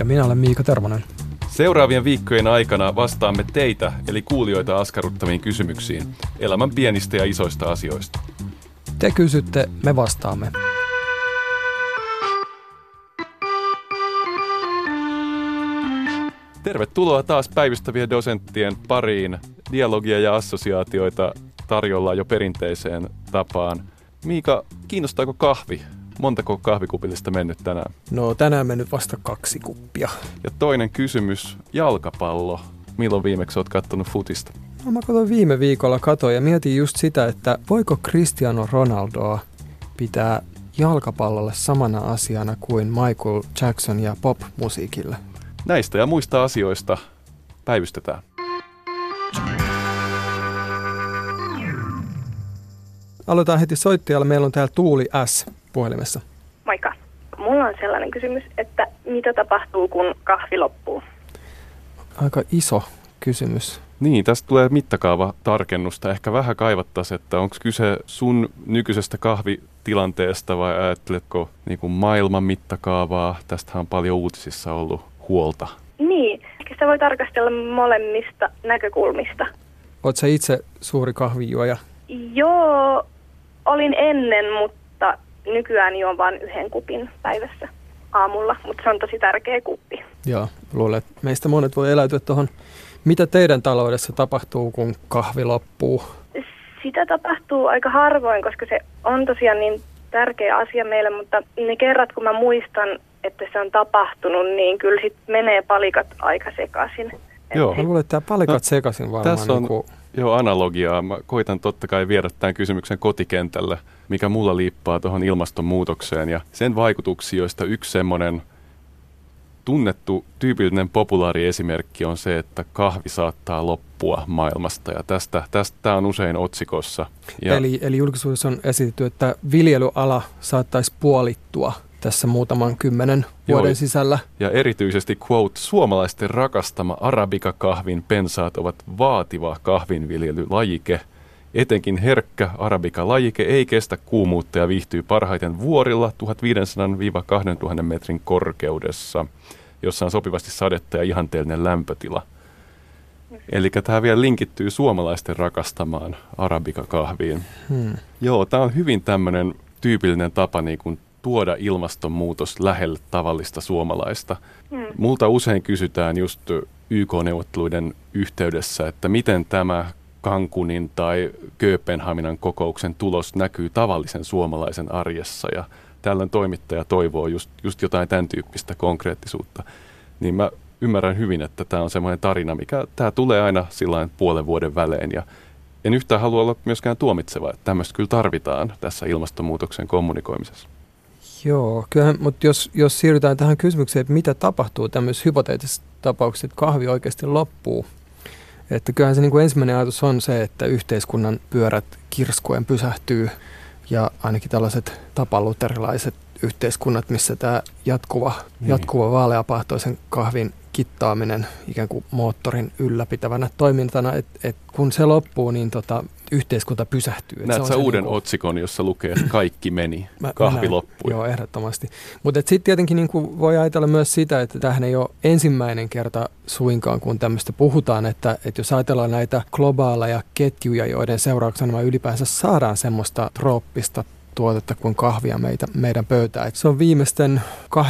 Ja minä olen Miika Tervonen. Seuraavien viikkojen aikana vastaamme teitä, eli kuulijoita askarruttaviin kysymyksiin, elämän pienistä ja isoista asioista. Te kysytte, me vastaamme. Tervetuloa taas päivystävien dosenttien pariin. Dialogia ja assosiaatioita tarjolla jo perinteiseen tapaan. Miika, kiinnostaako kahvi? Montako kahvikupillista mennyt tänään? No tänään mennyt vasta kaksi kuppia. Ja toinen kysymys, jalkapallo. Milloin viimeksi olet katsonut futista? No mä katsoin viime viikolla katoin ja mietin just sitä, että voiko Cristiano Ronaldoa pitää jalkapallolle samana asiana kuin Michael Jackson ja pop-musiikille. Näistä ja muista asioista päivystetään. Aloitetaan heti soittajalla. Meillä on täällä Tuuli S. puhelimessa. Moikka. Mulla on sellainen kysymys, että mitä tapahtuu, kun kahvi loppuu? Aika iso kysymys. Niin, tästä tulee mittakaava tarkennusta. Ehkä vähän kaivattaisiin, että onko kyse sun nykyisestä kahvitilanteesta vai ajatteletko niin kuin maailman mittakaavaa? Tästähän on paljon uutisissa ollut huolta. Niin, ehkä sitä voi tarkastella molemmista näkökulmista. Oletko itse suuri kahvijuoja? Joo, olin ennen, mutta nykyään juon vain yhden kupin päivässä aamulla, mutta se on tosi tärkeä kuppi. Joo, luulen, että meistä monet voi eläytyä tuohon. Mitä teidän taloudessa tapahtuu, kun kahvi loppuu? Sitä tapahtuu aika harvoin, koska se on tosiaan niin tärkeä asia meille, mutta ne kerrat, kun mä muistan, että se on tapahtunut, niin kyllä sit menee palikat aika sekaisin. Joo. Mä luulen, että tämä palikat no, sekaisin varmaan. Tässä on niin kuin... jo analogiaa. Mä koitan totta kai viedä tämän kysymyksen kotikentälle, mikä mulla liippaa tuohon ilmastonmuutokseen ja sen vaikutuksiin, joista yksi semmoinen tunnettu tyypillinen populaari esimerkki on se, että kahvi saattaa loppua maailmasta ja tästä, tästä on usein otsikossa. Ja eli, eli julkisuudessa on esitetty, että viljelyala saattaisi puolittua tässä muutaman kymmenen vuoden Joo, sisällä. Ja erityisesti, quote, suomalaisten rakastama arabikakahvin pensaat ovat vaativa kahvinviljelylajike. Etenkin herkkä arabika-lajike ei kestä kuumuutta ja viihtyy parhaiten vuorilla 1500-2000 metrin korkeudessa, jossa on sopivasti sadetta ja ihanteellinen lämpötila. Eli tämä vielä linkittyy suomalaisten rakastamaan arabikakahviin. Hmm. Joo, tämä on hyvin tämmöinen tyypillinen tapa niin kuin tuoda ilmastonmuutos lähelle tavallista suomalaista. Hmm. Multa usein kysytään just YK-neuvotteluiden yhteydessä, että miten tämä Kankunin tai Kööpenhaminan kokouksen tulos näkyy tavallisen suomalaisen arjessa ja tällöin toimittaja toivoo just, just jotain tämän tyyppistä konkreettisuutta. Niin mä ymmärrän hyvin, että tämä on semmoinen tarina, mikä tämä tulee aina sillä puolen vuoden välein ja en yhtään halua olla myöskään tuomitseva, että tämmöistä kyllä tarvitaan tässä ilmastonmuutoksen kommunikoimisessa. Joo, kyllähän, mutta jos, jos siirrytään tähän kysymykseen, että mitä tapahtuu tämmöisessä hypoteettisessa tapauksessa, että kahvi oikeasti loppuu, että kyllähän se niin kuin ensimmäinen ajatus on se, että yhteiskunnan pyörät kirskuen pysähtyy ja ainakin tällaiset tapaluterilaiset yhteiskunnat, missä tämä jatkuva, Niin. jatkuva vaaleapahtoisen kahvin kittaaminen ikään kuin moottorin ylläpitävänä toimintana, että et kun se loppuu, niin tota, yhteiskunta pysähtyy. Et Näet sä uuden niinku- otsikon, jossa lukee, että kaikki meni, Mä- kahvi mä loppui. Joo, ehdottomasti. Mutta sitten tietenkin niin kuin voi ajatella myös sitä, että tämähän ei ole ensimmäinen kerta suinkaan, kun tämmöistä puhutaan, että, että jos ajatellaan näitä globaaleja ketjuja, joiden seurauksena me ylipäänsä saadaan semmoista trooppista tuotetta kuin kahvia meitä, meidän pöytään. Et se on viimeisten 200-300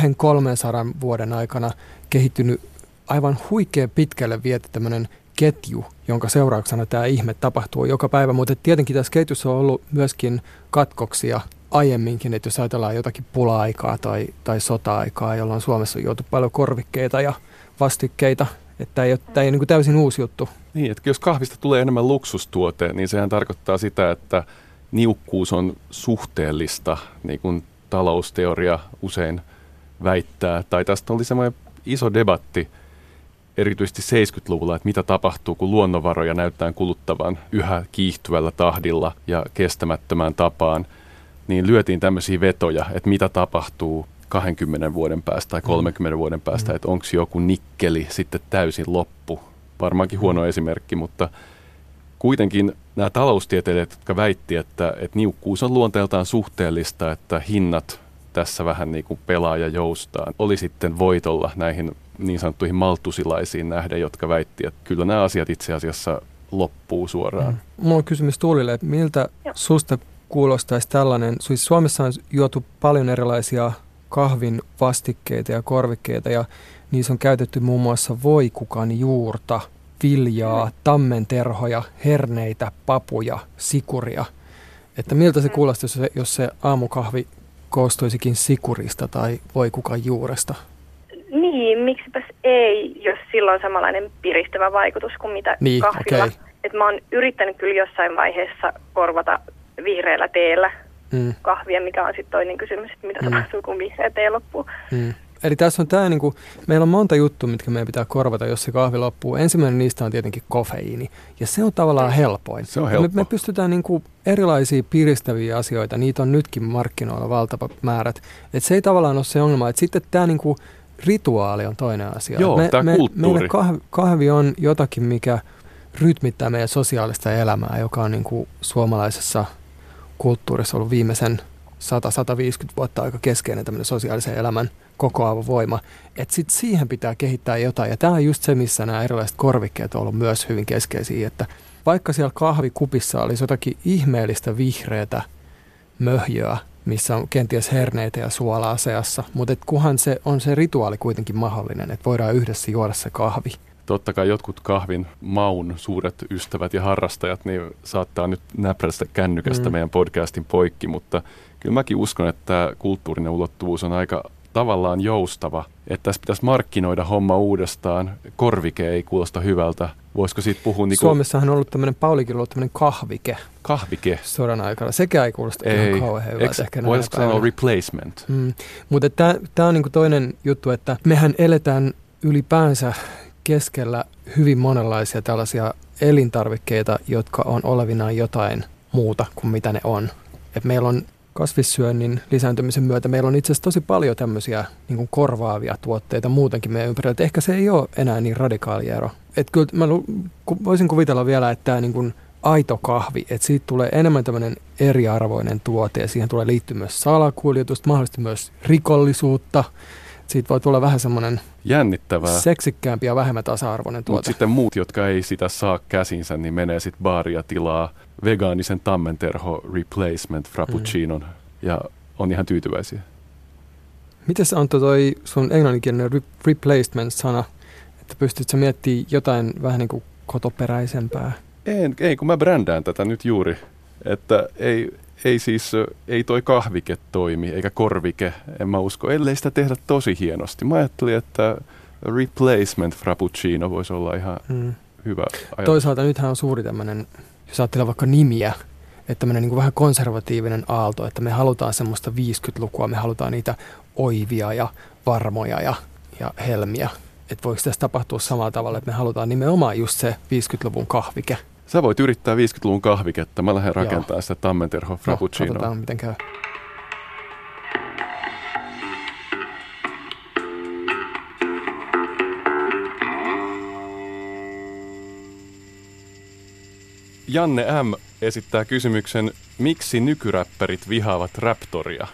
vuoden aikana kehittynyt aivan huikea pitkälle viety tämmöinen ketju, jonka seurauksena tämä ihme tapahtuu joka päivä. Mutta tietenkin tässä ketjussa on ollut myöskin katkoksia aiemminkin, että jos ajatellaan jotakin pula-aikaa tai, tai sota-aikaa, jolloin Suomessa on joutu paljon korvikkeita ja vastikkeita, että tämä ei ole, tämä ei ole niin täysin uusi juttu. Niin, että jos kahvista tulee enemmän luksustuote, niin sehän tarkoittaa sitä, että niukkuus on suhteellista, niin kuin talousteoria usein väittää. Tai tästä oli semmoinen iso debatti erityisesti 70-luvulla, että mitä tapahtuu, kun luonnonvaroja näyttää kuluttavan yhä kiihtyvällä tahdilla ja kestämättömään tapaan, niin lyötiin tämmöisiä vetoja, että mitä tapahtuu 20 vuoden päästä tai 30 mm. vuoden päästä, mm. että onko joku nikkeli sitten täysin loppu. Varmaankin huono mm. esimerkki, mutta kuitenkin nämä taloustieteilijät, jotka väitti, että, että niukkuus on luonteeltaan suhteellista, että hinnat tässä vähän niin kuin pelaa ja joustaa, oli sitten voitolla näihin niin sanottuihin maltusilaisiin nähden, jotka väitti, että kyllä nämä asiat itse asiassa loppuu suoraan. Mm. Mulla on kysymys Tuulille, että miltä Joo. susta kuulostaisi tällainen, siis Suomessa on juotu paljon erilaisia kahvin vastikkeita ja korvikkeita ja niissä on käytetty muun muassa voikukan juurta, viljaa, mm. tammenterhoja, herneitä, papuja, sikuria. Että miltä se mm. kuulostaisi, jos se, jos se aamukahvi koostuisikin sikurista tai voikukan juuresta? Niin, miksipäs ei, jos sillä on samanlainen piristävä vaikutus kuin mitä niin, kahvilla. Okay. Et mä oon yrittänyt kyllä jossain vaiheessa korvata vihreällä teellä mm. kahvia, mikä on sitten toinen kysymys, että mitä mm. tapahtuu, kun vihreä tee loppuu. Mm. Eli tässä on tämä, niin kuin, meillä on monta juttua, mitkä meidän pitää korvata, jos se kahvi loppuu. Ensimmäinen niistä on tietenkin kofeiini, ja se on tavallaan helpoin. Se on helppo. Me, me pystytään niin kuin, erilaisia piristäviä asioita, niitä on nytkin markkinoilla valtava määrät. Et se ei tavallaan ole se ongelma, että sitten tämä niin kuin, rituaali on toinen asia. Joo, me, tämä me, kulttuuri. Meillä kahvi, kahvi on jotakin, mikä rytmittää meidän sosiaalista elämää, joka on niin kuin suomalaisessa kulttuurissa ollut viimeisen 100-150 vuotta aika keskeinen tämmöinen sosiaalisen elämän kokoava voima. Että sitten siihen pitää kehittää jotain. Ja tämä on just se, missä nämä erilaiset korvikkeet on ollut myös hyvin keskeisiä. Että vaikka siellä kahvikupissa olisi jotakin ihmeellistä vihreätä möhjöä, missä on kenties herneitä ja suolaa seassa, mutta et kunhan se on se rituaali kuitenkin mahdollinen, että voidaan yhdessä juoda se kahvi. Totta kai jotkut kahvin maun suuret ystävät ja harrastajat niin saattaa nyt näprästä kännykästä mm. meidän podcastin poikki, mutta kyllä mäkin uskon, että kulttuurinen ulottuvuus on aika tavallaan joustava, että tässä pitäisi markkinoida homma uudestaan. Korvike ei kuulosta hyvältä. Voisiko siitä puhua? Niin kuin... Suomessahan on ollut tämmöinen, Paulikin ollut tämmöinen kahvike. Kahvike? Sodan aikana. Sekä ei kuulosta ei. ihan kauhean hyvältä. Ehkä voisiko sanoa replacement? Mm. Mutta tämä on niinku toinen juttu, että mehän eletään ylipäänsä keskellä hyvin monenlaisia tällaisia elintarvikkeita, jotka on olevinaan jotain muuta kuin mitä ne on. Et meillä on kasvissyönnin lisääntymisen myötä meillä on itse asiassa tosi paljon tämmöisiä niin kuin korvaavia tuotteita muutenkin meidän ympärillä. Että ehkä se ei ole enää niin radikaali ero. Että kyllä mä voisin kuvitella vielä, että tämä niin kuin aito kahvi, että siitä tulee enemmän tämmöinen eriarvoinen tuote ja siihen tulee liittyä myös salakuljetusta, mahdollisesti myös rikollisuutta. Siitä voi tulla vähän semmoinen Jännittävää. seksikkäämpi ja vähemmän tasa-arvoinen tuote. Mutta sitten muut, jotka ei sitä saa käsinsä, niin menee sitten baaria tilaa vegaanisen tammenterho replacement frappuccinon mm. ja on ihan tyytyväisiä. Miten se Antto toi sun englanninkielinen re- replacement-sana, että pystytkö miettimään jotain vähän niin kuin kotoperäisempää? En, ei, kun mä brändään tätä nyt juuri, että ei, ei siis, ei toi kahvike toimi, eikä korvike, en mä usko, ellei sitä tehdä tosi hienosti. Mä ajattelin, että replacement frappuccino voisi olla ihan mm. hyvä ajatus. Toisaalta nythän on suuri tämmöinen jos ajattelee vaikka nimiä, että tämmöinen niin vähän konservatiivinen aalto, että me halutaan semmoista 50-lukua, me halutaan niitä oivia ja varmoja ja, ja helmiä. Että voiko tässä tapahtua samalla tavalla, että me halutaan nimenomaan just se 50-luvun kahvike. Sä voit yrittää 50-luvun kahviketta. Mä lähden rakentamaan sitä Tammenterho Frappuccino. No, katsotaan, miten käy. Janne M. esittää kysymyksen, miksi nykyräppärit vihaavat Raptoria?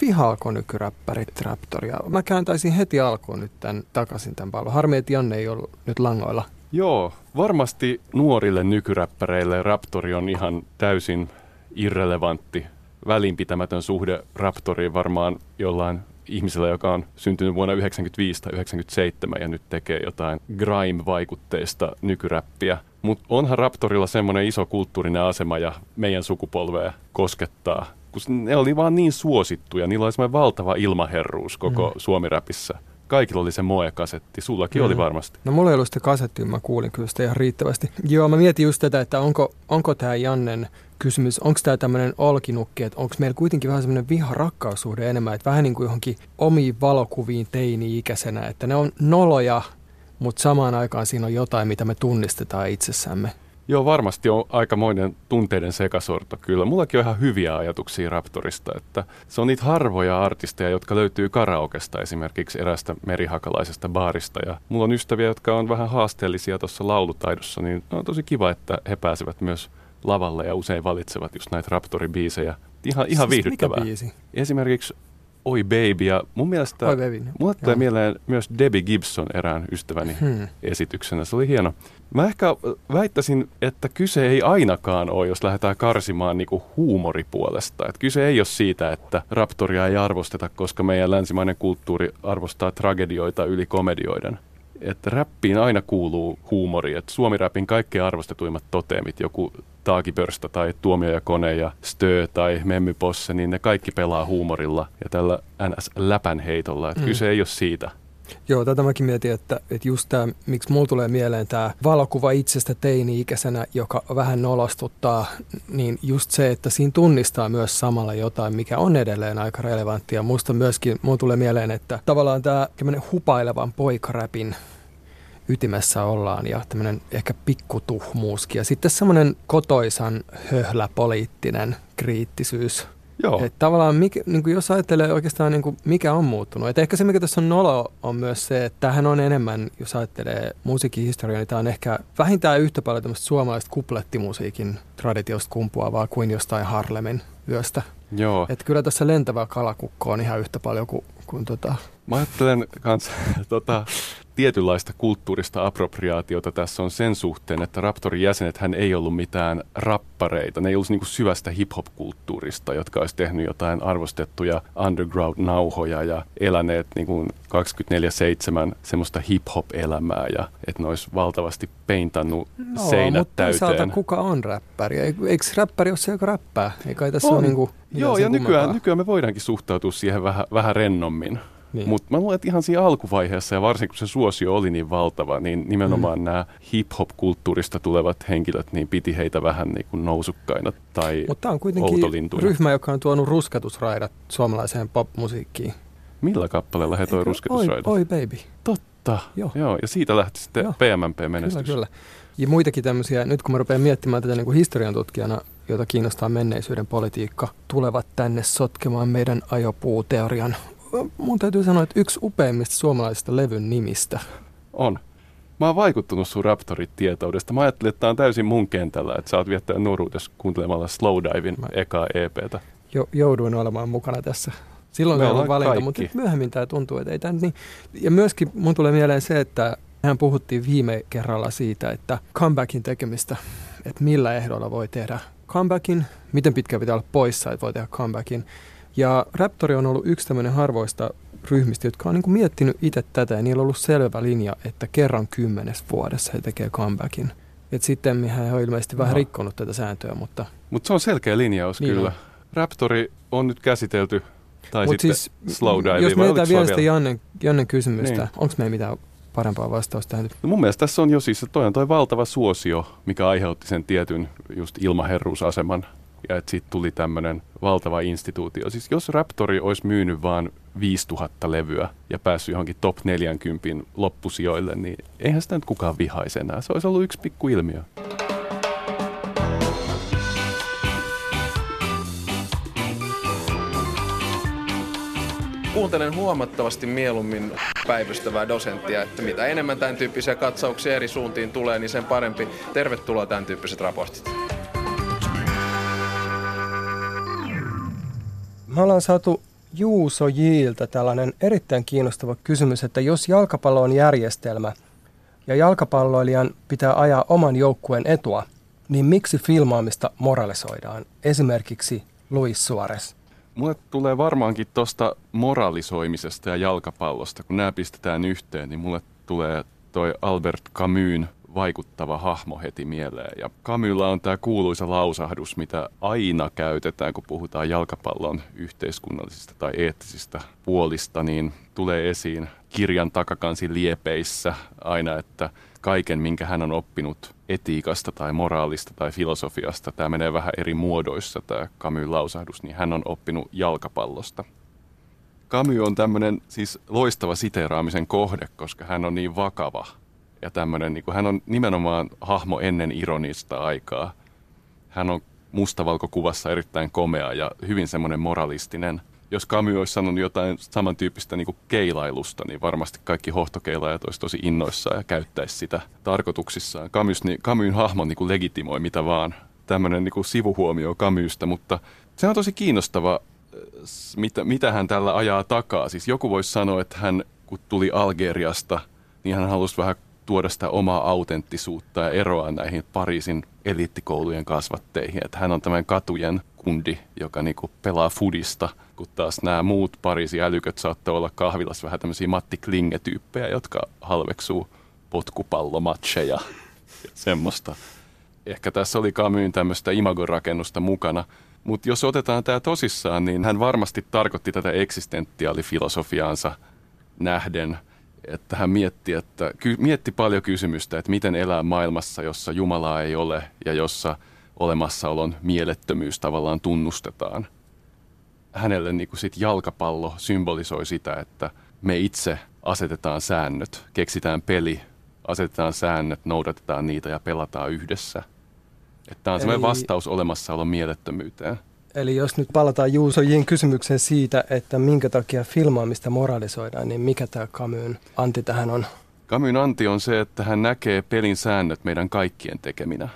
Vihaako nykyräppärit Raptoria? Mä kääntäisin heti alkuun nyt tämän, takaisin tämän pallon. Harmi, että Janne ei ole nyt langoilla. Joo, varmasti nuorille nykyräppäreille Raptori on ihan täysin irrelevantti, välinpitämätön suhde Raptoriin varmaan jollain ihmisellä, joka on syntynyt vuonna 1995 tai 1997 ja nyt tekee jotain grime-vaikutteista nykyräppiä. Mutta onhan Raptorilla semmoinen iso kulttuurinen asema ja meidän sukupolvea koskettaa, kun ne oli vaan niin suosittuja, niillä oli semmoinen valtava ilmaherruus koko mm. Suomi-räpissä. Kaikilla oli se Moe-kasetti. Sullakin mm. oli varmasti. No mulla ei ollut sitä kasettia, mä kuulin kyllä sitä ihan riittävästi. Joo, mä mietin just tätä, että onko, onko tämä Jannen kysymys, onko tämä tämmöinen olkinukki, että onko meillä kuitenkin vähän semmoinen viha-rakkaussuhde enemmän, että vähän niin kuin johonkin omiin valokuviin teini-ikäisenä, että ne on noloja, mutta samaan aikaan siinä on jotain, mitä me tunnistetaan itsessämme. Joo, varmasti on aikamoinen tunteiden sekasorto kyllä. Mullakin on ihan hyviä ajatuksia Raptorista, että se on niitä harvoja artisteja, jotka löytyy karaokesta esimerkiksi erästä merihakalaisesta baarista. Ja mulla on ystäviä, jotka on vähän haasteellisia tuossa laulutaidossa, niin on tosi kiva, että he pääsevät myös lavalle ja usein valitsevat just näitä Raptori-biisejä. Ihan, ihan siis viihdyttävää. Mikä biisi? Esimerkiksi Oi Baby ja mun mielestä Oi baby. mulle tulee mieleen myös Debbie Gibson erään ystäväni Hmm. esityksenä. Se oli hieno. Mä ehkä väittäisin, että kyse ei ainakaan ole, jos lähdetään karsimaan niinku huumoripuolesta. Et kyse ei ole siitä, että Raptoria ei arvosteta, koska meidän länsimainen kulttuuri arvostaa tragedioita yli komedioiden. Että räppiin aina kuuluu huumori. Et Suomi-räpin kaikkein arvostetuimmat toteemit, joku Taakipörstä tai Tuomio ja Kone ja Stö tai Memmyposse, niin ne kaikki pelaa huumorilla ja tällä NS-läpänheitolla. Et Mm. kyse ei ole siitä. Joo, tätä mäkin mietin, että, että just tämä, miksi mulla tulee mieleen tämä valokuva itsestä teini-ikäisenä, joka vähän nolostuttaa, niin just se, että siinä tunnistaa myös samalla jotain, mikä on edelleen aika relevanttia. Musta myöskin, mulla tulee mieleen, että tavallaan tämä hupailevan poikaräpin ytimessä ollaan ja tämmöinen ehkä pikkutuhmuuskin. Ja sitten semmoinen kotoisan höhlä poliittinen kriittisyys. Joo. Että tavallaan mikä, niin jos ajattelee oikeastaan niin mikä on muuttunut. Että ehkä se mikä tässä on nolo on myös se, että tämähän on enemmän, jos ajattelee musiikin historiaa, niin tämä on ehkä vähintään yhtä paljon tämmöistä suomalaista kuplettimusiikin traditiosta kumpuavaa kuin jostain Harlemin yöstä. Joo. Että kyllä tässä lentävä kalakukko on ihan yhtä paljon kuin, kuin tota, Mä ajattelen kans, tota, tietynlaista kulttuurista appropriaatiota tässä on sen suhteen, että Raptorin jäsenet hän ei ollut mitään rappareita. Ne ei ollut niinku syvästä hip-hop-kulttuurista, jotka olisi tehnyt jotain arvostettuja underground-nauhoja ja eläneet niinku 24-7 semmoista hip-hop-elämää ja että ne olisi valtavasti peintannut no, seinät mutta täyteen. kuka on räppäri? Eikö räppäri ole se, joka räppää? Ei kai tässä On. ole niin kuin, Joo, ja nykyään, nykyään me voidaankin suhtautua siihen vähän, vähän rennommin. Niin. Mutta mä luulen, että ihan siinä alkuvaiheessa ja varsinkin kun se suosio oli niin valtava, niin nimenomaan mm. nämä hip-hop-kulttuurista tulevat henkilöt, niin piti heitä vähän niin kuin nousukkaina tai Mutta tämä on kuitenkin outolintuina. ryhmä, joka on tuonut rusketusraidat suomalaiseen popmusiikkiin. Millä kappaleella he toi rusketusraidat? Oi, oi baby. Totta. Joo. Joo. Ja siitä lähti sitten Joo. PMMP-menestys. Kyllä, kyllä. Ja muitakin tämmöisiä, nyt kun mä rupean miettimään tätä niin kuin historian tutkijana, jota kiinnostaa menneisyyden politiikka, tulevat tänne sotkemaan meidän ajopuuteorian. Mun täytyy sanoa, että yksi upeimmista suomalaisista levyn nimistä. On. Mä oon vaikuttunut sun Raptorit-tietoudesta. Mä ajattelin, että tää on täysin mun kentällä, että sä oot viettänyt nuoruudessa kuuntelemalla Slowdivin Mä- ekaa EPtä. Jo, jouduin olemaan mukana tässä. Silloin ollut ollaan valinta, kaikki. mutta myöhemmin tämä tuntuu, että ei tämä niin. Ja myöskin mun tulee mieleen se, että hän puhuttiin viime kerralla siitä, että comebackin tekemistä, että millä ehdoilla voi tehdä comebackin, miten pitkään pitää olla poissa, että voi tehdä comebackin. Ja Raptori on ollut yksi tämmöinen harvoista ryhmistä, jotka on niin kuin miettinyt itse tätä ja niillä on ollut selvä linja, että kerran kymmenes vuodessa he tekee comebackin. Et sitten hän on ilmeisesti vähän Aha. rikkonut tätä sääntöä, mutta Mutta se on selkeä linjaus Niin kyllä. on. Raptori on nyt käsitelty, tai Mut sitten siis, Slow Dive. Jos mietitään vielä sitä Jannen, Jannen kysymystä, niin. onko meillä mitään parempaa vastausta tähän? No mun mielestä tässä on jo siis, toi on toi valtava suosio, mikä aiheutti sen tietyn just ilmaherruusaseman. Ja että siitä tuli tämmöinen valtava instituutio. Siis jos Raptori olisi myynyt vaan 5000 levyä ja päässyt johonkin top 40 loppusijoille, niin eihän sitä nyt kukaan vihaisi enää. Se olisi ollut yksi pikku ilmiö. Kuuntelen huomattavasti mieluummin päivystävää dosenttia, että mitä enemmän tämän tyyppisiä katsauksia eri suuntiin tulee, niin sen parempi. Tervetuloa tämän tyyppiset raportit. Me ollaan saatu Juuso Jiltä tällainen erittäin kiinnostava kysymys, että jos jalkapallo on järjestelmä ja jalkapalloilijan pitää ajaa oman joukkueen etua, niin miksi filmaamista moralisoidaan? Esimerkiksi Luis Suarez. Mulle tulee varmaankin tuosta moralisoimisesta ja jalkapallosta, kun nämä pistetään yhteen, niin mulle tulee toi Albert Camusin vaikuttava hahmo heti mieleen. Ja Camusilla on tämä kuuluisa lausahdus, mitä aina käytetään, kun puhutaan jalkapallon yhteiskunnallisista tai eettisistä puolista, niin tulee esiin kirjan takakansi liepeissä aina, että kaiken, minkä hän on oppinut etiikasta tai moraalista tai filosofiasta, tämä menee vähän eri muodoissa, tämä Camus lausahdus, niin hän on oppinut jalkapallosta. Camus on tämmöinen siis loistava siteeraamisen kohde, koska hän on niin vakava ja tämmöinen, niin kuin, hän on nimenomaan hahmo ennen ironista aikaa. Hän on mustavalkokuvassa erittäin komea ja hyvin semmoinen moralistinen. Jos Camus olisi sanonut jotain samantyyppistä niin kuin keilailusta, niin varmasti kaikki hohtokeilaajat olisi tosi innoissaan ja käyttäisi sitä tarkoituksissaan. Camus, niin, Camusin hahmo niin kuin legitimoi mitä vaan. Tämmöinen niin kuin sivuhuomio Camusta, mutta se on tosi kiinnostava, mitä, mitä hän tällä ajaa takaa. Siis joku voisi sanoa, että hän kun tuli Algeriasta, niin hän halusi vähän tuoda sitä omaa autenttisuutta ja eroa näihin Pariisin eliittikoulujen kasvatteihin. Että hän on tämän katujen kundi, joka niinku pelaa fudista, kun taas nämä muut Pariisin älyköt saattaa olla kahvilassa vähän tämmöisiä Matti Klinge-tyyppejä, jotka halveksuu potkupallomatcheja ja semmoista. Ehkä tässä oli Kamyyn tämmöistä imagorakennusta mukana. Mutta jos otetaan tämä tosissaan, niin hän varmasti tarkoitti tätä eksistentiaalifilosofiaansa nähden – että hän mietti, että, mietti paljon kysymystä, että miten elää maailmassa, jossa Jumalaa ei ole ja jossa olemassaolon mielettömyys tavallaan tunnustetaan. Hänelle niin kuin sit jalkapallo symbolisoi sitä, että me itse asetetaan säännöt, keksitään peli, asetetaan säännöt, noudatetaan niitä ja pelataan yhdessä. Että tämä on Eli... vastaus olemassaolon mielettömyyteen. Eli jos nyt palataan Juuso Jin kysymykseen siitä, että minkä takia filmaamista moralisoidaan, niin mikä tämä Kamyyn anti tähän on? Kamyyn anti on se, että hän näkee pelin säännöt meidän kaikkien tekeminä.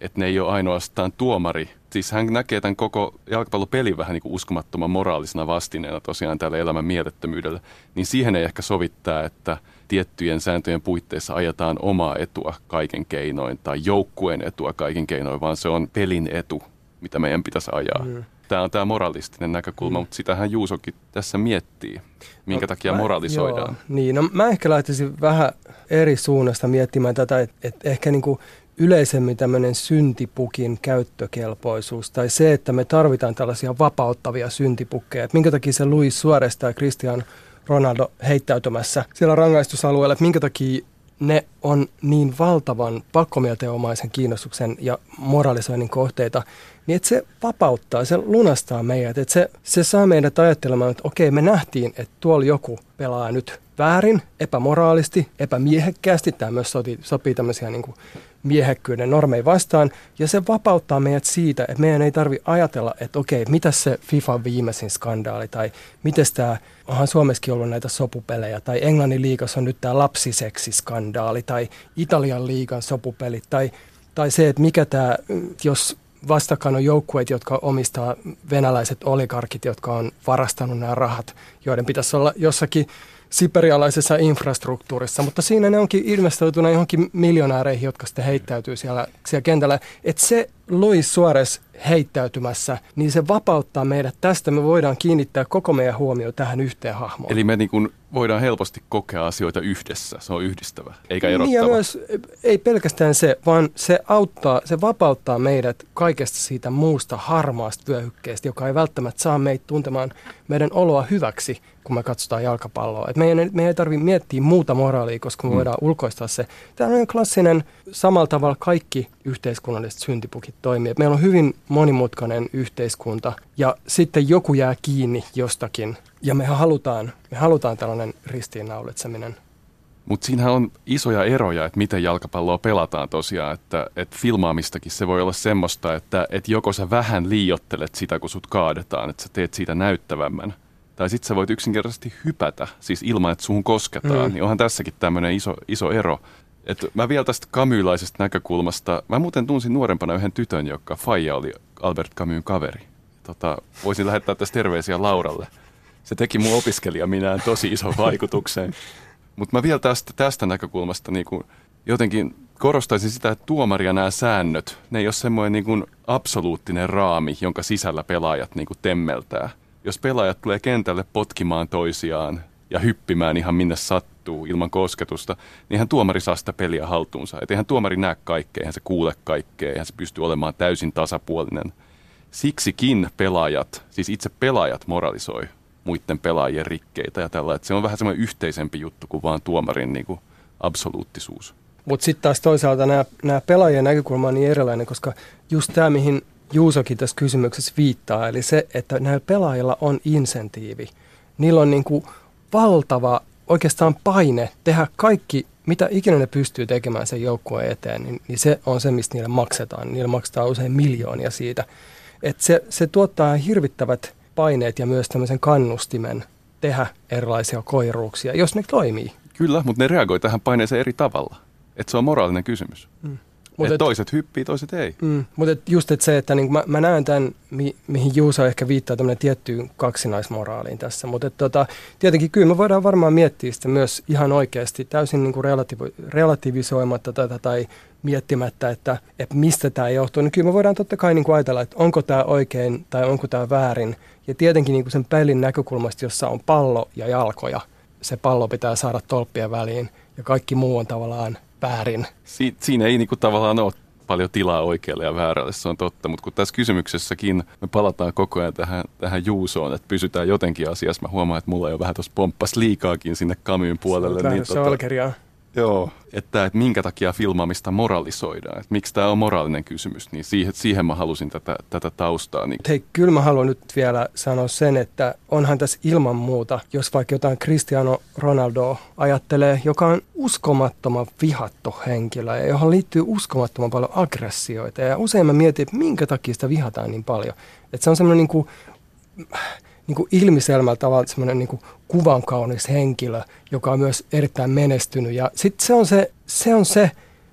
Että ne ei ole ainoastaan tuomari. Siis hän näkee tämän koko jalkapallopelin vähän niin kuin uskomattoman moraalisena vastineena tosiaan tälle elämän mielettömyydelle. Niin siihen ei ehkä sovittaa, että tiettyjen sääntöjen puitteissa ajetaan omaa etua kaiken keinoin tai joukkueen etua kaiken keinoin, vaan se on pelin etu mitä meidän pitäisi ajaa. Mm. Tämä on tämä moralistinen näkökulma, mm. mutta sitähän Juusokin tässä miettii, minkä no, takia mä, moralisoidaan. Joo, niin, no mä ehkä lähtisin vähän eri suunnasta miettimään tätä, että et ehkä niinku yleisemmin tämmöinen syntipukin käyttökelpoisuus tai se, että me tarvitaan tällaisia vapauttavia syntipukkeja. Et minkä takia se Luis Suarez tai Christian Ronaldo heittäytymässä siellä rangaistusalueella, että minkä takia ne on niin valtavan pakkomielteenomaisen kiinnostuksen ja moralisoinnin kohteita, niin että se vapauttaa, se lunastaa meidät, että se, se saa meidät ajattelemaan, että okei, me nähtiin, että tuolla joku pelaa nyt väärin, epämoraalisti, epämiehekkäästi, tämä myös sopii, sopii tämmöisiä niin kuin miehekkyyden normeja vastaan, ja se vapauttaa meidät siitä, että meidän ei tarvi ajatella, että okei, mitä se FIFA viimeisin skandaali, tai miten tämä, onhan Suomessakin ollut näitä sopupelejä, tai Englannin liigassa on nyt tämä lapsiseksiskandaali, tai Italian liigan sopupelit, tai, tai se, että mikä tämä, jos vastakkain on joukkueet, jotka omistaa venäläiset oligarkit, jotka on varastanut nämä rahat, joiden pitäisi olla jossakin siperialaisessa infrastruktuurissa, mutta siinä ne onkin ilmestyneet johonkin miljonääreihin, jotka sitten heittäytyy siellä, siellä kentällä. Että se Luis Suarez heittäytymässä, niin se vapauttaa meidät tästä. Me voidaan kiinnittää koko meidän huomio tähän yhteen hahmoon. Eli me niin kuin voidaan helposti kokea asioita yhdessä. Se on yhdistävä, eikä erottava. Niin ja myös, ei pelkästään se, vaan se auttaa, se vapauttaa meidät kaikesta siitä muusta harmaasta vyöhykkeestä, joka ei välttämättä saa meitä tuntemaan meidän oloa hyväksi, kun me katsotaan jalkapalloa. Et meidän, meidän ei tarvitse miettiä muuta moraalia, koska me mm. voidaan ulkoistaa se. Tämä on klassinen, samalla tavalla kaikki yhteiskunnalliset syntipukit toimii. Meillä on hyvin monimutkainen yhteiskunta ja sitten joku jää kiinni jostakin ja me halutaan, me halutaan tällainen ristiinnaulitseminen. Mutta siinähän on isoja eroja, että miten jalkapalloa pelataan tosiaan, että, että filmaamistakin se voi olla semmoista, että, että joko sä vähän liiottelet sitä, kun sut kaadetaan, että sä teet siitä näyttävämmän, tai sitten sä voit yksinkertaisesti hypätä, siis ilman, että suhun kosketaan, mm. niin onhan tässäkin tämmöinen iso, iso ero. Et mä vielä tästä kamyylaisesta näkökulmasta, mä muuten tunsin nuorempana yhden tytön, joka Faija oli Albert Camusin kaveri. Tota, voisin lähettää tästä terveisiä Lauralle. Se teki mun opiskelija minään tosi ison vaikutuksen. Mutta mä vielä tästä, tästä näkökulmasta niin kuin jotenkin korostaisin sitä, että tuomaria nämä säännöt, ne ei ole semmoinen niin kuin absoluuttinen raami, jonka sisällä pelaajat niin temmeltää. Jos pelaajat tulee kentälle potkimaan toisiaan ja hyppimään ihan minne sattuu ilman kosketusta, niin hän tuomari saa sitä peliä haltuunsa. Et eihän tuomari näe kaikkea, eihän se kuule kaikkea, eihän se pysty olemaan täysin tasapuolinen. Siksikin pelaajat, siis itse pelaajat moralisoi muiden pelaajien rikkeitä ja tällä. Että se on vähän semmoinen yhteisempi juttu kuin vaan tuomarin niin kuin absoluuttisuus. Mutta sitten taas toisaalta nämä pelaajien näkökulma on niin erilainen, koska just tämä, mihin Juusokin tässä kysymyksessä viittaa, eli se, että näillä pelaajilla on insentiivi. Niillä on niin kuin valtava oikeastaan paine tehdä kaikki, mitä ikinä ne pystyy tekemään sen joukkueen eteen, niin, niin se on se, mistä niille maksetaan. Niille maksetaan usein miljoonia siitä. Et se, se tuottaa hirvittävät paineet ja myös tämmöisen kannustimen tehdä erilaisia koiruuksia, jos ne toimii. Kyllä, mutta ne reagoi tähän paineeseen eri tavalla. Että se on moraalinen kysymys. Mm. Mut et, toiset hyppii, toiset ei. Mm, mutta et just et se, että niin mä, mä näen tämän, mi, mihin Juuso ehkä viittaa tämmöinen tiettyyn kaksinaismoraaliin tässä. Mutta tota, tietenkin kyllä me voidaan varmaan miettiä sitä myös ihan oikeasti täysin niin kuin relatiiv- relativisoimatta tätä tai miettimättä, että, että mistä tämä johtuu. Niin kyllä me voidaan totta kai niin kuin ajatella, että onko tämä oikein tai onko tämä väärin. Ja tietenkin niin kuin sen pelin näkökulmasta, jossa on pallo ja jalkoja, se pallo pitää saada tolppien väliin ja kaikki muu on tavallaan väärin. Si- siinä ei niinku tavallaan ole paljon tilaa oikealle ja väärälle, se on totta. Mutta kun tässä kysymyksessäkin me palataan koko ajan tähän, tähän juusoon, että pysytään jotenkin asiassa. Mä huomaan, että mulla jo vähän tuossa pomppas liikaakin sinne kamyyn puolelle. Se on niin, tota, Joo, että, että minkä takia filmaamista moralisoidaan, että miksi tämä on moraalinen kysymys, niin siihen, siihen mä halusin tätä, tätä taustaa. Niin. Hei, kyllä mä haluan nyt vielä sanoa sen, että onhan tässä ilman muuta, jos vaikka jotain Cristiano Ronaldo ajattelee, joka on uskomattoman vihattu henkilö ja johon liittyy uskomattoman paljon aggressioita. Ja usein mä mietin, että minkä takia sitä vihataan niin paljon. Että se on semmoinen niin kuin, niin kuin ilmiselmällä tavalla semmoinen niin kuvan kaunis henkilö, joka on myös erittäin menestynyt. Ja sitten se on se, se on se,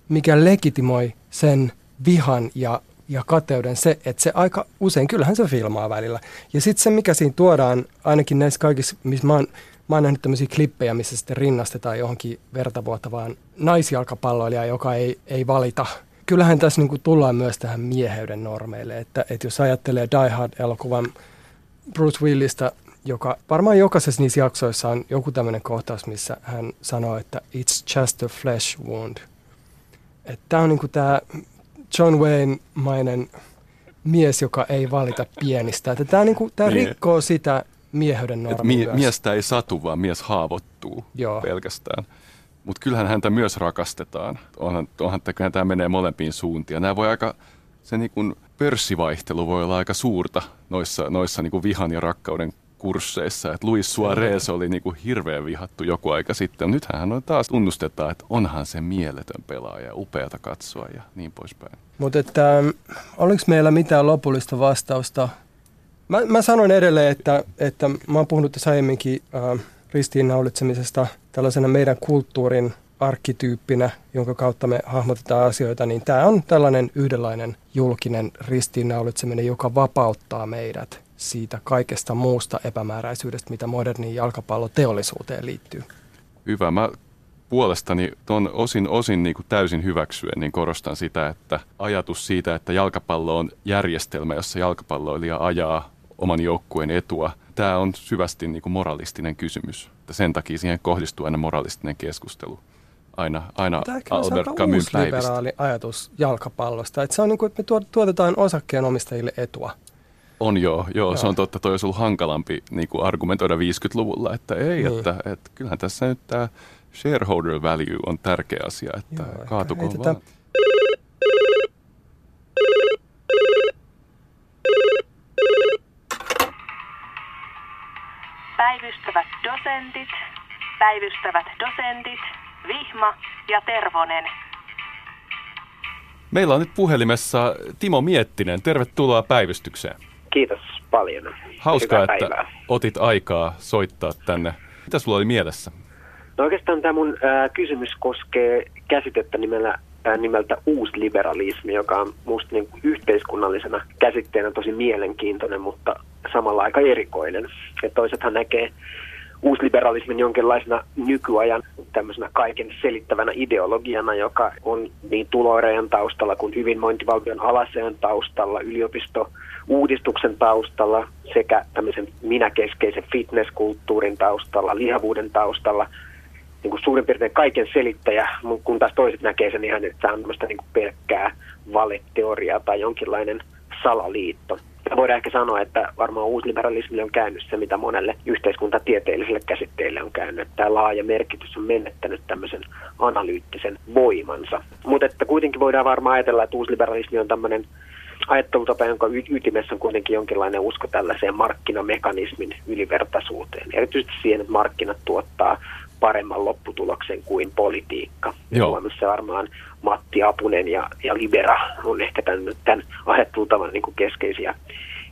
mikä legitimoi sen vihan ja, ja kateuden, se, että se aika usein, kyllähän se filmaa välillä. Ja sitten se, mikä siinä tuodaan, ainakin näissä kaikissa, missä mä oon, mä oon nähnyt tämmöisiä klippejä, missä sitten rinnastetaan johonkin vertavuottavaan naisjalkapalloilijaan, joka ei, ei valita kyllähän tässä niin kuin tullaan myös tähän mieheyden normeille, että, että jos ajattelee Die Hard-elokuvan Bruce Willistä, joka varmaan jokaisessa niissä jaksoissa on joku tämmöinen kohtaus, missä hän sanoo, että it's just a flesh wound. Tämä on niinku tämä John Wayne-mainen mies, joka ei valita pienistä. Tämä niinku, tää niin. rikkoo sitä mieheyden normia mie- Miestä ei satu, vaan mies haavoittuu Joo. pelkästään. Mutta kyllähän häntä myös rakastetaan. Onhan, onhan tämä menee molempiin suuntiin. Nämä voi aika, se niin kuin pörssivaihtelu voi olla aika suurta noissa, noissa niin kuin vihan ja rakkauden kursseissa. Että Luis Suarez oli niin kuin hirveän vihattu joku aika sitten. Nythän hän on taas tunnustetaan, että onhan se mieletön pelaaja, upeata katsoa ja niin poispäin. Mutta että ähm, oliko meillä mitään lopullista vastausta? Mä, mä sanoin edelleen, että, että mä oon puhunut tässä aiemminkin äh, ristiinnaulitsemisesta tällaisena meidän kulttuurin arkkityyppinä, jonka kautta me hahmotetaan asioita, niin tämä on tällainen yhdenlainen julkinen ristiinnaulitseminen, joka vapauttaa meidät siitä kaikesta muusta epämääräisyydestä, mitä moderniin jalkapalloteollisuuteen liittyy. Hyvä. Mä puolestani tuon osin, osin niin kuin täysin hyväksyen, niin korostan sitä, että ajatus siitä, että jalkapallo on järjestelmä, jossa jalkapalloilija ajaa oman joukkueen etua, tämä on syvästi niin kuin moralistinen kysymys. Sen takia siihen kohdistuu aina moralistinen keskustelu aina, aina Albert Camus liberaali ajatus jalkapallosta. Että se on niin kuin, että me tuotetaan osakkeenomistajille etua. On joo, joo, joo. se on totta. Toi olisi ollut hankalampi niin kuin argumentoida 50-luvulla, että ei, niin. että, että kyllähän tässä nyt tämä shareholder value on tärkeä asia, että joo, kaatukoon vaan. Päivystävät dosentit, päivystävät dosentit, Vihma ja Tervonen. Meillä on nyt puhelimessa Timo Miettinen. Tervetuloa päivystykseen. Kiitos paljon. Hauskaa, Hyvää että päivää. otit aikaa soittaa tänne. Mitä sulla oli mielessä? No oikeastaan tämä mun äh, kysymys koskee käsitettä nimellä, äh, nimeltä uusliberalismi, joka on minusta niin yhteiskunnallisena käsitteenä tosi mielenkiintoinen, mutta samalla aika erikoinen. Et toisethan näkee uusliberalismin jonkinlaisena nykyajan tämmöisenä kaiken selittävänä ideologiana, joka on niin tuloerojen taustalla kuin hyvinvointivaltion alaseen taustalla, yliopisto uudistuksen taustalla sekä tämmöisen minäkeskeisen fitnesskulttuurin taustalla, lihavuuden taustalla, niin kuin suurin piirtein kaiken selittäjä, kun taas toiset näkee sen ihan, että tämä on tämmöistä niin pelkkää valeteoriaa tai jonkinlainen salaliitto. Voidaan ehkä sanoa, että varmaan uusliberalismille on käynyt se, mitä monelle yhteiskuntatieteelliselle käsitteelle on käynyt. Tämä laaja merkitys on menettänyt tämmöisen analyyttisen voimansa. Mutta että kuitenkin voidaan varmaan ajatella, että uusliberalismi on tämmöinen ajattelutapa, jonka ytimessä on kuitenkin jonkinlainen usko tällaiseen markkinamekanismin ylivertaisuuteen. Erityisesti siihen, että markkinat tuottaa paremman lopputuloksen kuin politiikka. Joo. Ja varmaan Matti Apunen ja, ja Libera on ehkä tämän, tämän ajattelutavan niin kuin keskeisiä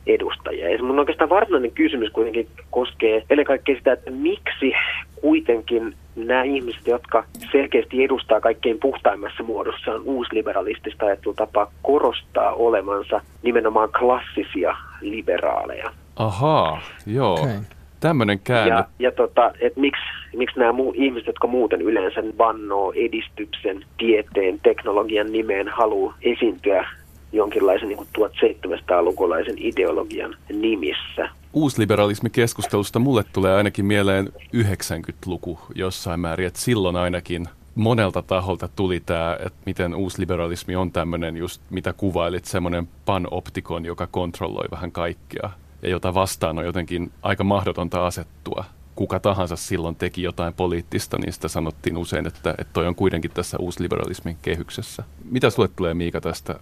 edustajia. Ja mun oikeastaan varsinainen kysymys kuitenkin koskee ennen kaikkea sitä, että miksi kuitenkin nämä ihmiset, jotka selkeästi edustaa kaikkein puhtaimmassa muodossaan uusliberalistista ajattelutapaa, korostaa olevansa nimenomaan klassisia liberaaleja. Ahaa, joo. Okay. Tämmöinen käänne. Ja, ja tota, että miksi, miksi nämä muu, ihmiset, jotka muuten yleensä vannoo edistyksen, tieteen, teknologian nimeen, haluaa esiintyä jonkinlaisen niin 1700-lukulaisen ideologian nimissä. Uusliberalismikeskustelusta mulle tulee ainakin mieleen 90-luku jossain määrin, että silloin ainakin monelta taholta tuli tämä, että miten uusliberalismi on tämmöinen just, mitä kuvailit, semmoinen panoptikon, joka kontrolloi vähän kaikkea ja jota vastaan on jotenkin aika mahdotonta asettua. Kuka tahansa silloin teki jotain poliittista, niin sitä sanottiin usein, että, että toi on kuitenkin tässä uusliberalismin kehyksessä. Mitä sulle tulee Miika tästä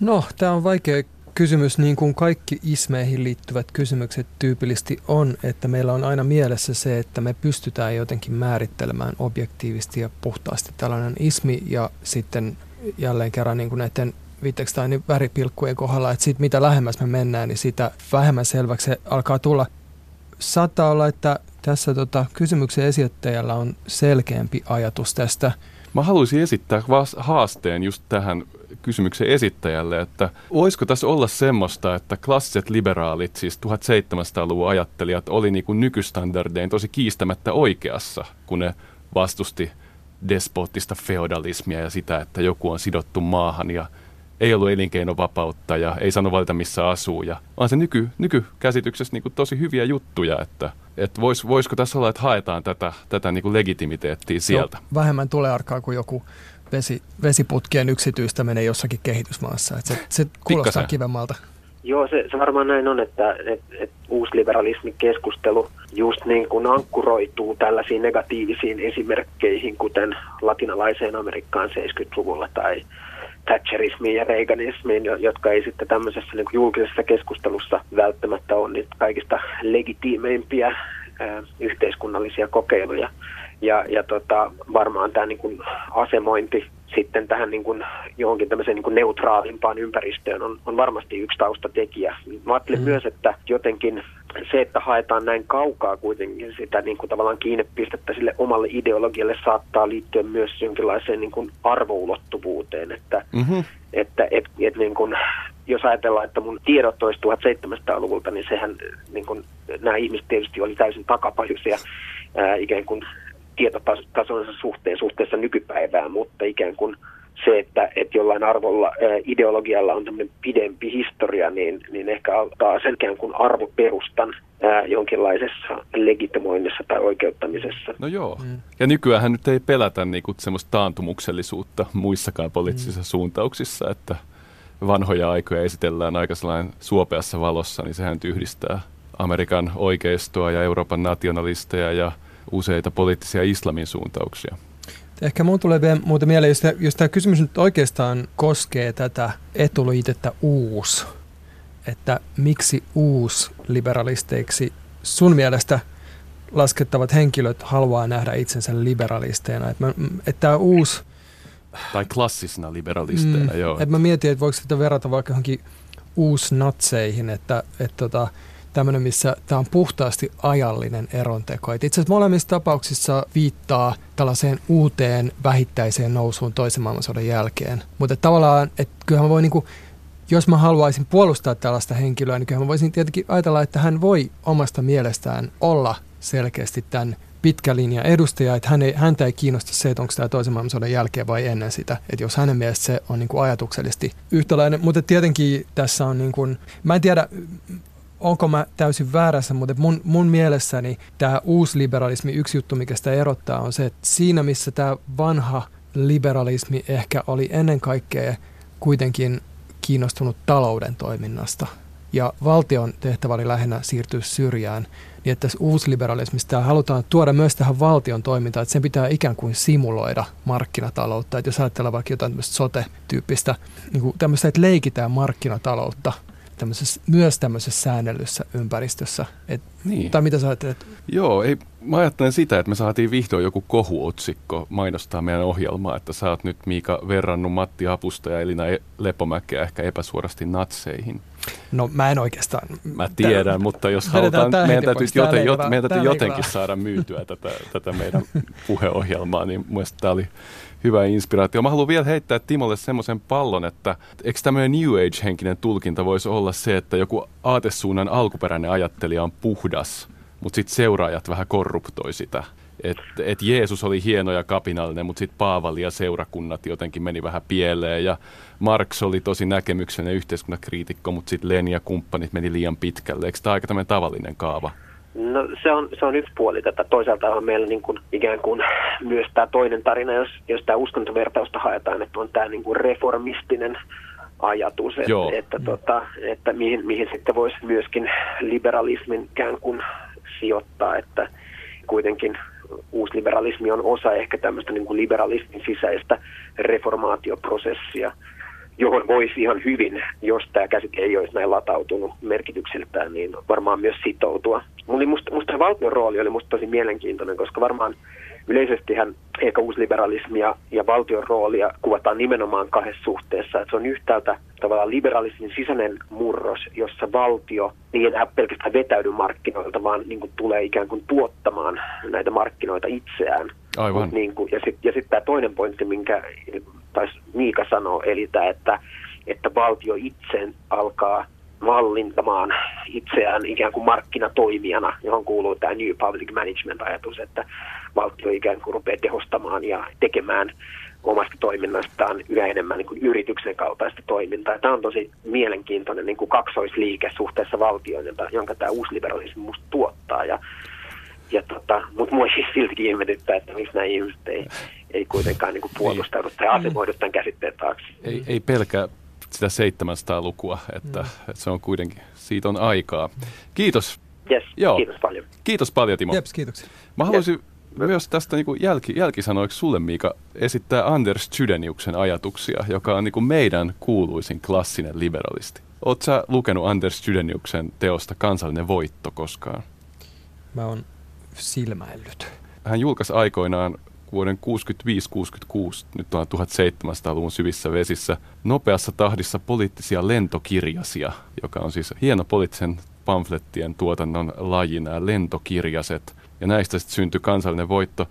No, tämä on vaikea kysymys, niin kuin kaikki ismeihin liittyvät kysymykset tyypillisesti on, että meillä on aina mielessä se, että me pystytään jotenkin määrittelemään objektiivisesti ja puhtaasti tällainen ismi ja sitten jälleen kerran niin kuin näiden Wittgensteinin väripilkkujen kohdalla, että siitä mitä lähemmäs me mennään, niin sitä vähemmän selväksi se alkaa tulla. Saattaa olla, että tässä tota, kysymyksen esittäjällä on selkeämpi ajatus tästä. Mä haluaisin esittää haasteen just tähän kysymyksen esittäjälle, että voisiko tässä olla semmoista, että klassiset liberaalit, siis 1700-luvun ajattelijat, oli niin kuin nykystandardein tosi kiistämättä oikeassa, kun ne vastusti despoottista feodalismia ja sitä, että joku on sidottu maahan ja ei ollut elinkeinovapautta ja ei sano valita missä asuu. Ja on se nyky, nykykäsityksessä niin kuin tosi hyviä juttuja, että, että vois, voisiko tässä olla, että haetaan tätä, tätä niin kuin legitimiteettiä sieltä. No, vähemmän tulee arkaa kuin joku vesi, vesiputkien yksityistäminen jossakin kehitysmaassa. Että se, se kuulostaa kivemmalta. Joo, se, se varmaan näin on, että et, et uusliberalismin keskustelu just niin kuin ankkuroituu tällaisiin negatiivisiin esimerkkeihin, kuten latinalaiseen Amerikkaan 70-luvulla tai Thatcherismiin ja Reaganismiin, jotka ei sitten tämmöisessä niin kuin julkisessa keskustelussa välttämättä ole niitä kaikista legitiimeimpiä ää, yhteiskunnallisia kokeiluja. Ja, ja tota, varmaan tämä niin kuin asemointi sitten tähän niin kuin johonkin tämmöiseen niin kuin neutraalimpaan ympäristöön on, on varmasti yksi taustatekijä. Mä ajattelen mm. myös, että jotenkin se, että haetaan näin kaukaa kuitenkin sitä niin kuin tavallaan kiinnepistettä sille omalle ideologialle saattaa liittyä myös jonkinlaiseen niin kuin arvoulottuvuuteen, että, mm-hmm. että et, et niin kuin, jos ajatellaan, että mun tiedot olisi 1700-luvulta, niin sehän niin kuin, nämä ihmiset tietysti oli täysin takapajuisia ää, ikään kuin tietotasonsa suhteen suhteessa nykypäivään, mutta ikään kuin se, että, että jollain arvolla, ideologialla on tämmöinen pidempi historia, niin, niin ehkä auttaa selkeän kuin arvoperustan ää, jonkinlaisessa legitimoinnissa tai oikeuttamisessa. No joo. Mm. Ja nykyään nyt ei pelätä niinku semmoista taantumuksellisuutta muissakaan poliittisissa mm. suuntauksissa, että vanhoja aikoja esitellään aika sellainen suopeassa valossa, niin sehän yhdistää Amerikan oikeistoa ja Euroopan nationalisteja ja useita poliittisia islamin suuntauksia. Ehkä mun tulee vielä muuten mieleen, jos, jos tämä kysymys nyt oikeastaan koskee tätä etuliitettä uus, että miksi uus liberalisteiksi sun mielestä laskettavat henkilöt haluaa nähdä itsensä liberalisteina. Että, että tämä uusi... Tai klassisena liberalisteina, mm, joo. Että mä mietin, että voiko sitä verrata vaikka johonkin uusnatseihin, että, että tota, tämmöinen, missä tämä on puhtaasti ajallinen eronteko. Itse asiassa molemmissa tapauksissa viittaa tällaiseen uuteen vähittäiseen nousuun toisen maailmansodan jälkeen. Mutta tavallaan, että kyllähän mä voin niinku, jos mä haluaisin puolustaa tällaista henkilöä, niin kyllähän mä voisin tietenkin ajatella, että hän voi omasta mielestään olla selkeästi tämän pitkä linja edustaja, että hän ei, häntä ei kiinnosta se, että onko tämä toisen maailmansodan jälkeen vai ennen sitä. Että jos hänen mielestä se on niin kuin ajatuksellisesti yhtäläinen. Mutta tietenkin tässä on, niin kuin, mä en tiedä, onko mä täysin väärässä, mutta mun, mun mielessäni tämä uusliberalismi, yksi juttu, mikä sitä erottaa, on se, että siinä missä tämä vanha liberalismi ehkä oli ennen kaikkea kuitenkin kiinnostunut talouden toiminnasta, ja valtion tehtävä oli lähinnä siirtyä syrjään, niin että tässä uusliberalismista halutaan tuoda myös tähän valtion toimintaan, että sen pitää ikään kuin simuloida markkinataloutta. Että jos ajatellaan vaikka jotain sote-tyyppistä, niin kuin tämmöistä, että leikitään markkinataloutta tämmöisessä, myös tämmöisessä säännellyssä ympäristössä. Et, niin. Tai mitä sä ajattelet? Joo, ei, mä ajattelen sitä, että me saatiin vihdoin joku kohuotsikko mainostaa meidän ohjelmaa, että sä oot nyt Miika verrannut Matti Apusta ja Elina e- Lepomäkeä ehkä epäsuorasti natseihin. No mä en oikeastaan. Mä tiedän, Tää, mutta jos halutaan, meidän täytyy, joten, jot, meidän täytyy jotenkin saada myytyä tätä, tätä meidän puheohjelmaa, niin mun tämä oli hyvä inspiraatio. Mä haluan vielä heittää Timolle semmoisen pallon, että eikö tämmöinen New Age-henkinen tulkinta voisi olla se, että joku aatesuunnan alkuperäinen ajattelija on puhdas, mutta sitten seuraajat vähän korruptoi sitä. Että et Jeesus oli hieno ja kapinallinen, mutta sitten Paavali ja seurakunnat jotenkin meni vähän pieleen. Ja Marx oli tosi näkemyksellinen yhteiskuntakriitikko, mutta sitten Lenin ja kumppanit meni liian pitkälle. Eikö tämä aika tämmöinen tavallinen kaava? No se on, se on yksi puoli tätä. Toisaalta on meillä niin kuin, ikään kuin myös tämä toinen tarina, jos, jos tämä uskontovertausta haetaan, että on tämä niin kuin reformistinen ajatus, että, että, että, tota, että mihin, mihin sitten voisi myöskin liberalismin ikään kuin sijoittaa, että kuitenkin uusliberalismi on osa ehkä tämmöistä niin kuin liberalismin sisäistä reformaatioprosessia, johon voisi ihan hyvin, jos tämä käsite ei olisi näin latautunut merkitykseltään, niin varmaan myös sitoutua. Musta, musta, musta valtion rooli oli musta tosi mielenkiintoinen, koska varmaan yleisestihän ehkä uusliberalismia ja valtion roolia kuvataan nimenomaan kahdessa suhteessa. Että se on yhtäältä tavallaan liberalismin sisäinen murros, jossa valtio ei enää pelkästään vetäydy markkinoilta, vaan niin kuin tulee ikään kuin tuottamaan näitä markkinoita itseään. Aivan. niin kuin, ja sitten sit tämä toinen pointti, minkä taisi Miika sanoa, eli tämä, että, että valtio itse alkaa vallintamaan itseään ikään kuin markkinatoimijana, johon kuuluu tämä New Public Management-ajatus, että valtio ikään kuin rupeaa tehostamaan ja tekemään omasta toiminnastaan yhä enemmän niin kuin yrityksen kaltaista toimintaa. Tämä on tosi mielenkiintoinen niin kuin kaksoisliike suhteessa valtioon, jonka tämä uusliberalismi minusta tuottaa. Ja, ja tota, mutta minua siis siltikin ihmetyttää, että miksi nämä ihmiset ei, ei kuitenkaan niin kuin puolustaudu tai asemoidu tämän käsitteen taakse. Ei, ei pelkä sitä 700-lukua, että, mm. että se on kuitenkin, siitä on aikaa. Kiitos. Yes, Joo. kiitos paljon. Kiitos paljon, Timo. Jeps, kiitoksia. Mä haluaisin yes. myös tästä niin kuin jälki, jälkisanoiksi sulle, Miika, esittää Anders Chydeniuksen ajatuksia, joka on niin kuin meidän kuuluisin klassinen liberalisti. Oletko sä lukenut Anders Chydeniuksen teosta Kansallinen voitto koskaan? Mä oon silmäillyt. Hän julkaisi aikoinaan vuoden 65-66, nyt on 1700-luvun syvissä vesissä, nopeassa tahdissa poliittisia lentokirjasia, joka on siis hieno poliittisen pamflettien tuotannon laji, nämä lentokirjaset. Ja näistä sitten syntyi kansallinen voitto.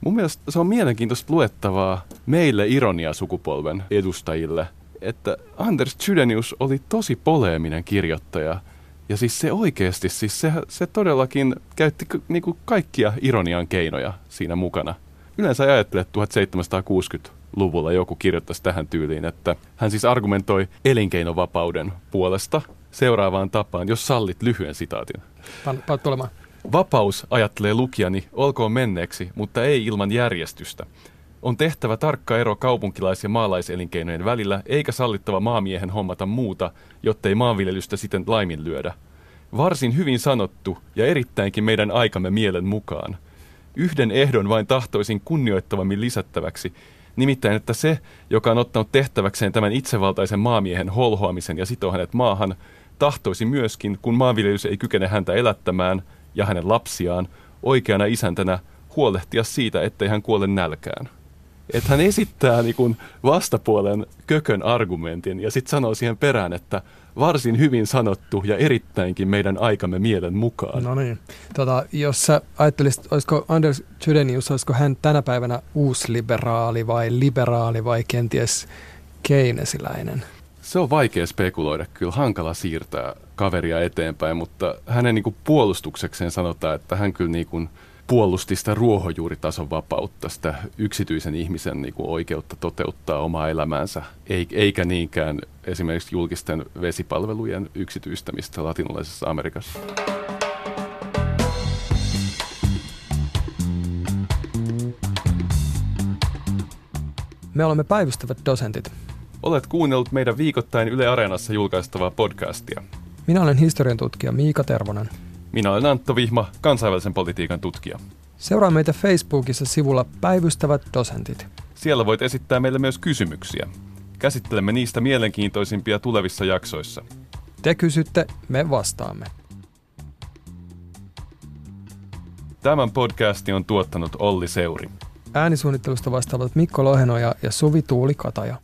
Mun mielestä se on mielenkiintoista luettavaa meille ironia-sukupolven edustajille, että Anders Chydenius oli tosi poleeminen kirjoittaja – ja siis se oikeasti, siis se, se todellakin käytti niin kuin kaikkia ironian keinoja siinä mukana. Yleensä ajattelee, että 1760-luvulla joku kirjoittaisi tähän tyyliin, että hän siis argumentoi elinkeinovapauden puolesta seuraavaan tapaan, jos sallit lyhyen sitaatin. Pan, pan tulemaan. Vapaus, ajattelee lukijani, olkoon menneeksi, mutta ei ilman järjestystä. On tehtävä tarkka ero kaupunkilais- ja maalaiselinkeinojen välillä, eikä sallittava maamiehen hommata muuta, jottei maanviljelystä sitten laiminlyödä. Varsin hyvin sanottu ja erittäinkin meidän aikamme mielen mukaan. Yhden ehdon vain tahtoisin kunnioittavammin lisättäväksi, nimittäin että se, joka on ottanut tehtäväkseen tämän itsevaltaisen maamiehen holhoamisen ja sitoo hänet maahan, tahtoisi myöskin, kun maanviljelys ei kykene häntä elättämään ja hänen lapsiaan, oikeana isäntänä huolehtia siitä, ettei hän kuole nälkään että hän esittää niin kuin vastapuolen kökön argumentin ja sitten sanoo siihen perään, että varsin hyvin sanottu ja erittäinkin meidän aikamme mielen mukaan. No niin. Tota, jos sä ajattelisit, olisiko Anders Chydenius, olisiko hän tänä päivänä uusliberaali vai liberaali vai kenties keinesiläinen? Se on vaikea spekuloida, kyllä hankala siirtää kaveria eteenpäin, mutta hänen niin kuin puolustuksekseen sanotaan, että hän kyllä niin kuin – puolusti sitä ruohonjuuritason vapautta, sitä yksityisen ihmisen niin kuin oikeutta toteuttaa omaa elämäänsä, eikä niinkään esimerkiksi julkisten vesipalvelujen yksityistämistä latinalaisessa Amerikassa. Me olemme päivystävät dosentit. Olet kuunnellut meidän viikoittain Yle Areenassa julkaistavaa podcastia. Minä olen historian tutkija Miika Tervonen. Minä olen Antto Vihma, kansainvälisen politiikan tutkija. Seuraa meitä Facebookissa sivulla Päivystävät dosentit. Siellä voit esittää meille myös kysymyksiä. Käsittelemme niistä mielenkiintoisimpia tulevissa jaksoissa. Te kysytte, me vastaamme. Tämän podcastin on tuottanut Olli Seuri. Äänisuunnittelusta vastaavat Mikko Lohenoja ja Suvi Tuuli Kataja.